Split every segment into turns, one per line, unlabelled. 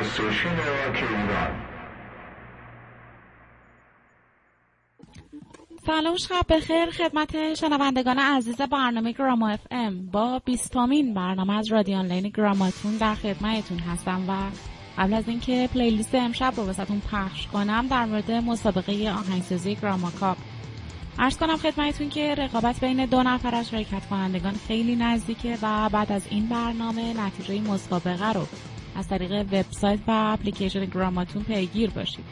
station راک ایران
سلام شب بخیر. خدمت شنوندگان عزیز برنامه گراما FM. با بیستمین برنامه از رادیو آنلاین گراماتون در خدمتتون هستم و قبل از اینکه playlist امشب رو واسهتون پخش کنم در مورد مسابقه آهنگسازی گراما کاپ. عرض کنم خدمتتون که رقابت بین دو نفر از شرکت کنندگان خیلی نزدیکه و بعد از این برنامه نتیجه مسابقه رو از طریق وبسایت و اپلیکیشن گراماتون پیگیر باشید.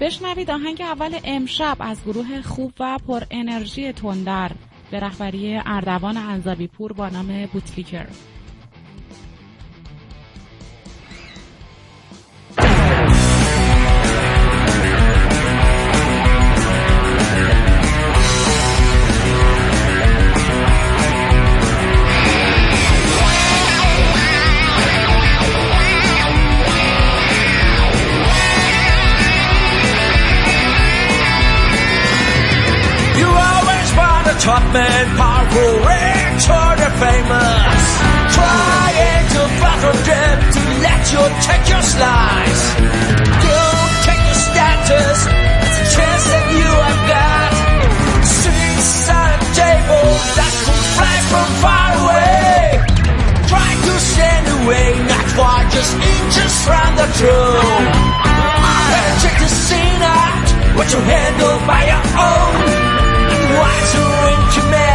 بشنوید آهنگ اول امشب از گروه خوب و پر انرژی تندر به رهبری اردوان انزابی پور با نام بوتلیکر
top man, powerful, or the famous. Trying to battle them to let you take your slice. Don't take your status, it's a chance that you have got. Seats at table that could fly from far away. Try to stand away, not far, just inches from the truth. Check the scene out, what you handle by your own. Why to
Jamaica.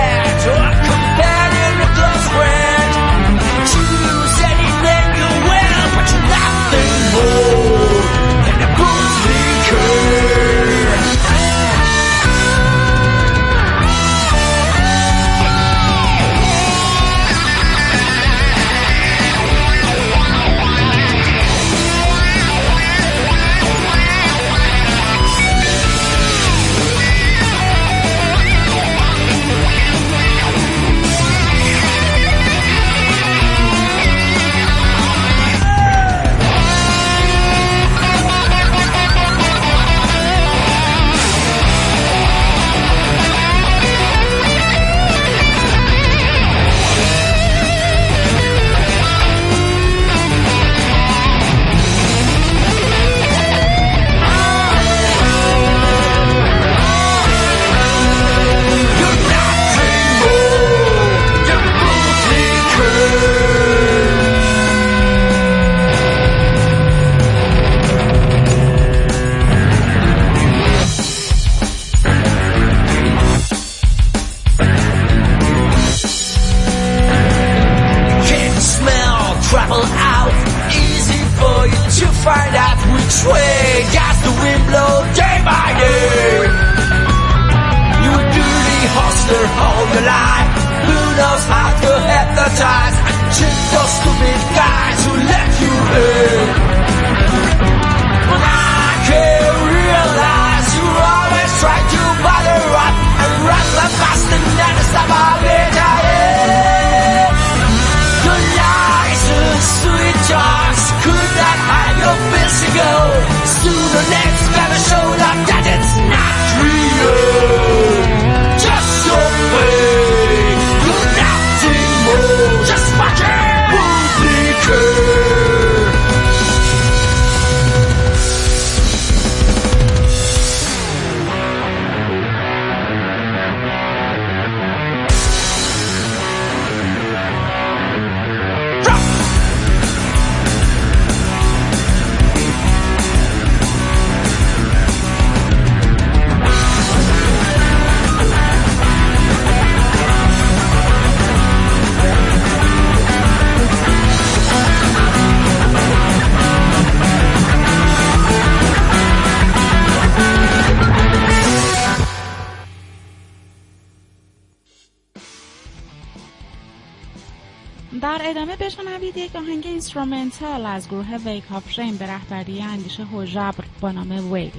instrumental از گروه Wake of Shame به رهبری اندیشه هوژبر با نام
Veil.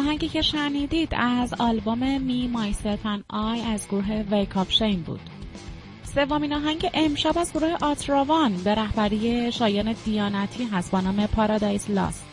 آهنگی که شنیدید از آلبوم Me Myself I از گروه Wake of Shame بود. سومین آهنگ امشب از گروه آتراوان به رهبری شایان دیانتی هست با نام Paradise Lost.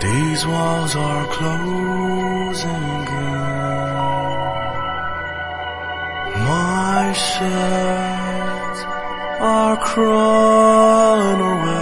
These walls are closing in. My sheds are crawling away.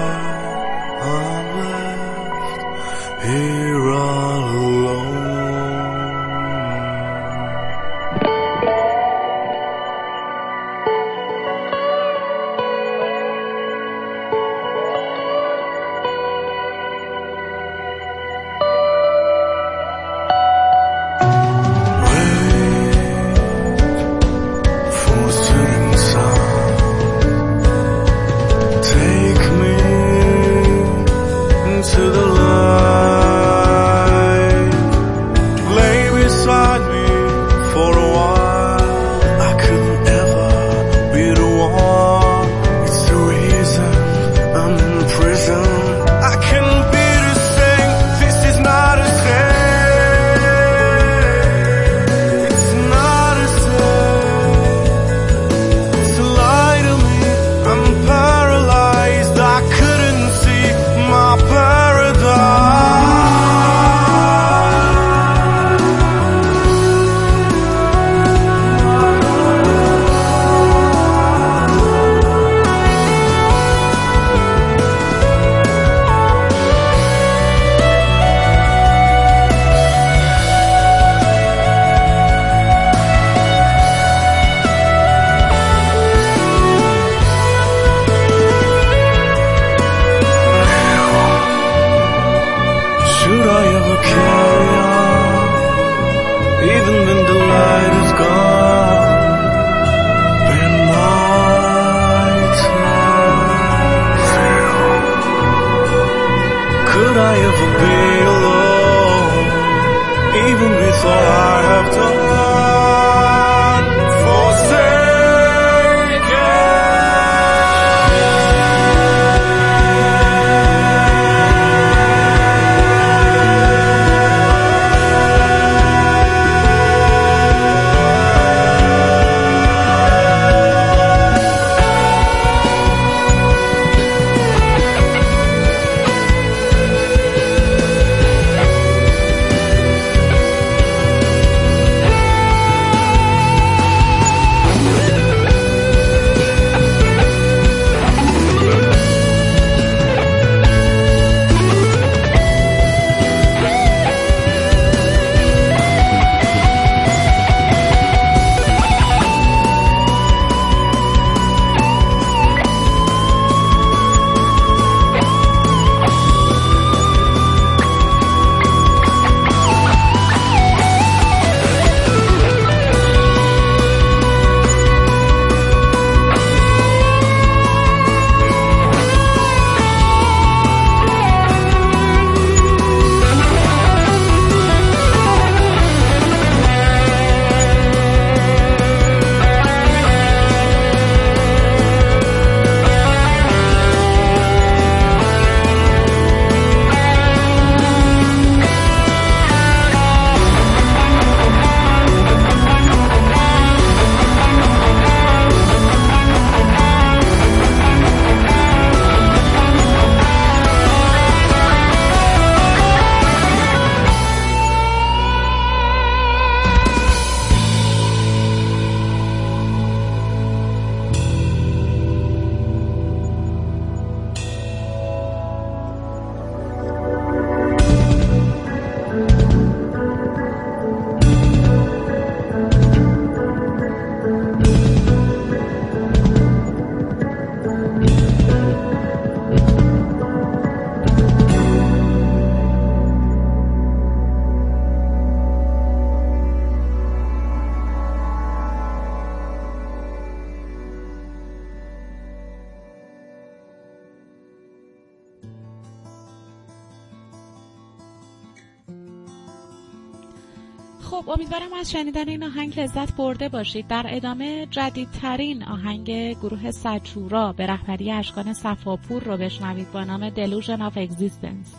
از شنیدن این آهنگ لذت برده باشید. در ادامه جدیدترین آهنگ گروه سچورا به رهبری اشکان صفاپور رو بشنوید با نام Delusion of Existence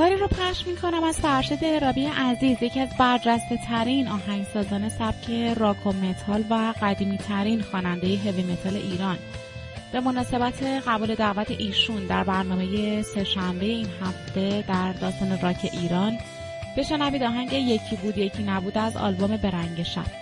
کاری رو پخش می‌کنم از فرشید اعرابی عزیز یکی از برجسته ترین آهنگسازان سبک راک و متال و قدیمی ترین خواننده heavy metal ایران. به مناسبت قبول دعوت ایشون در برنامه سهشنبه این هفته در داستان راک ایران بشنوید آهنگ یکی بود یکی نبود از آلبوم
به رنگ شب.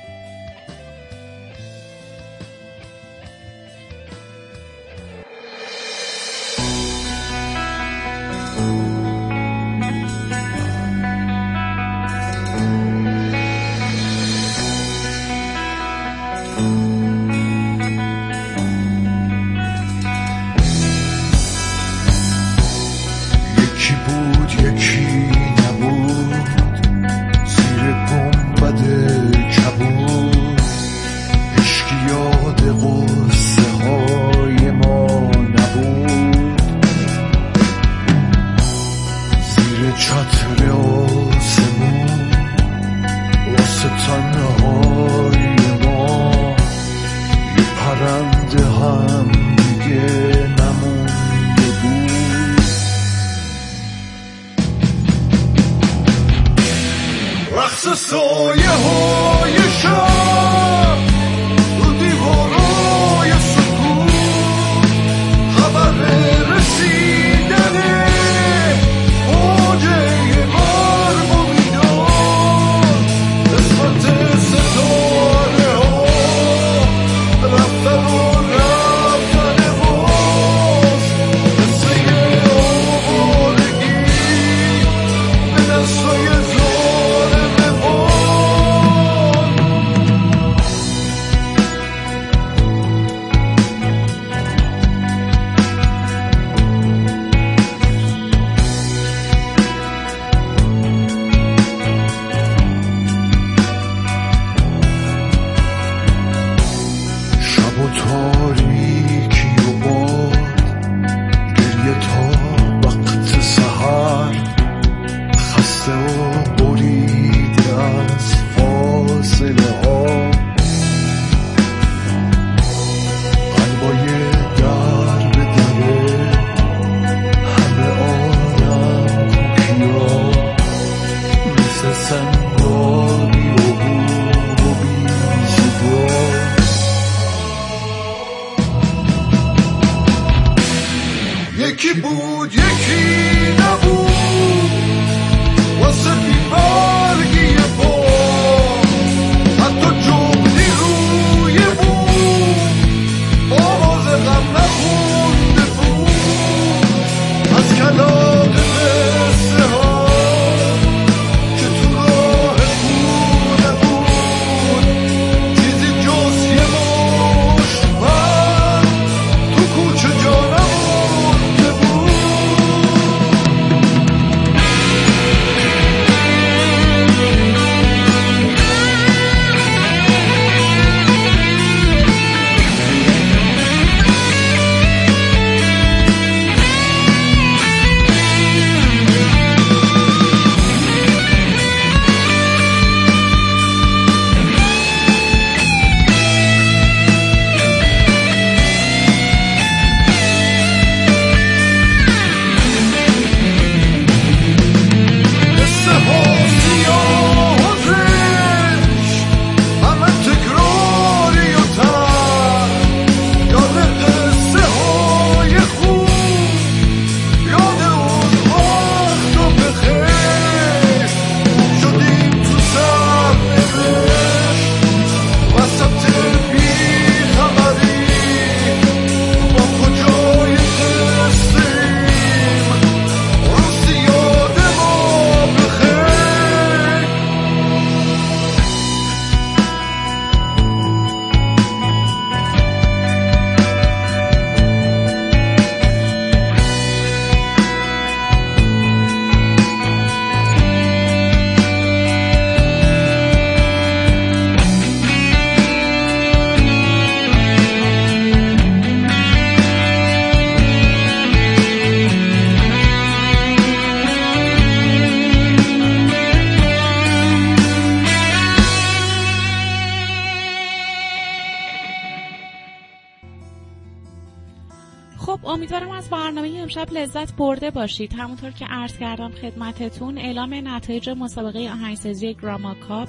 امشب لذت برده باشید. همونطور که عرض کردم خدمتتون اعلام نتایج مسابقه آهنگسازی گراما کاپ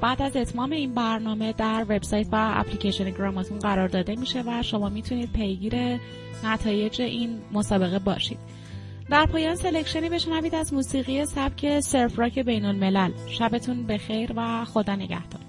بعد از اتمام این برنامه در وبسایت و اپلیکیشن گراماتون قرار داده میشه و شما می‌تونید پیگیر نتایج این مسابقه باشید. در پایان selection ی بشنوید از موسیقی سبک surf rock بین الملل شبتون بخیر و خدا نگهدار.